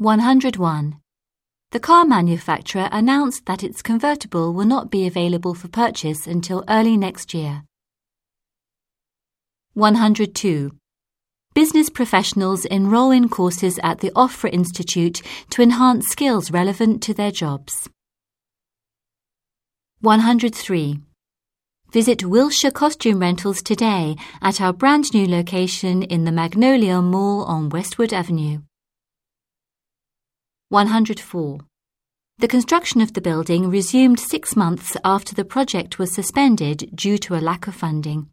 101. The car manufacturer announced that its convertible will not be available for purchase until early next year. 102. Business professionals enroll in courses at the Ofra Institute to enhance skills relevant to their jobs. 103. Visit Wilshire Costume Rentals today at our brand new location in the Magnolia Mall on Westwood Avenue. 104. The construction of the building resumed six months after the project was suspended due to a lack of funding.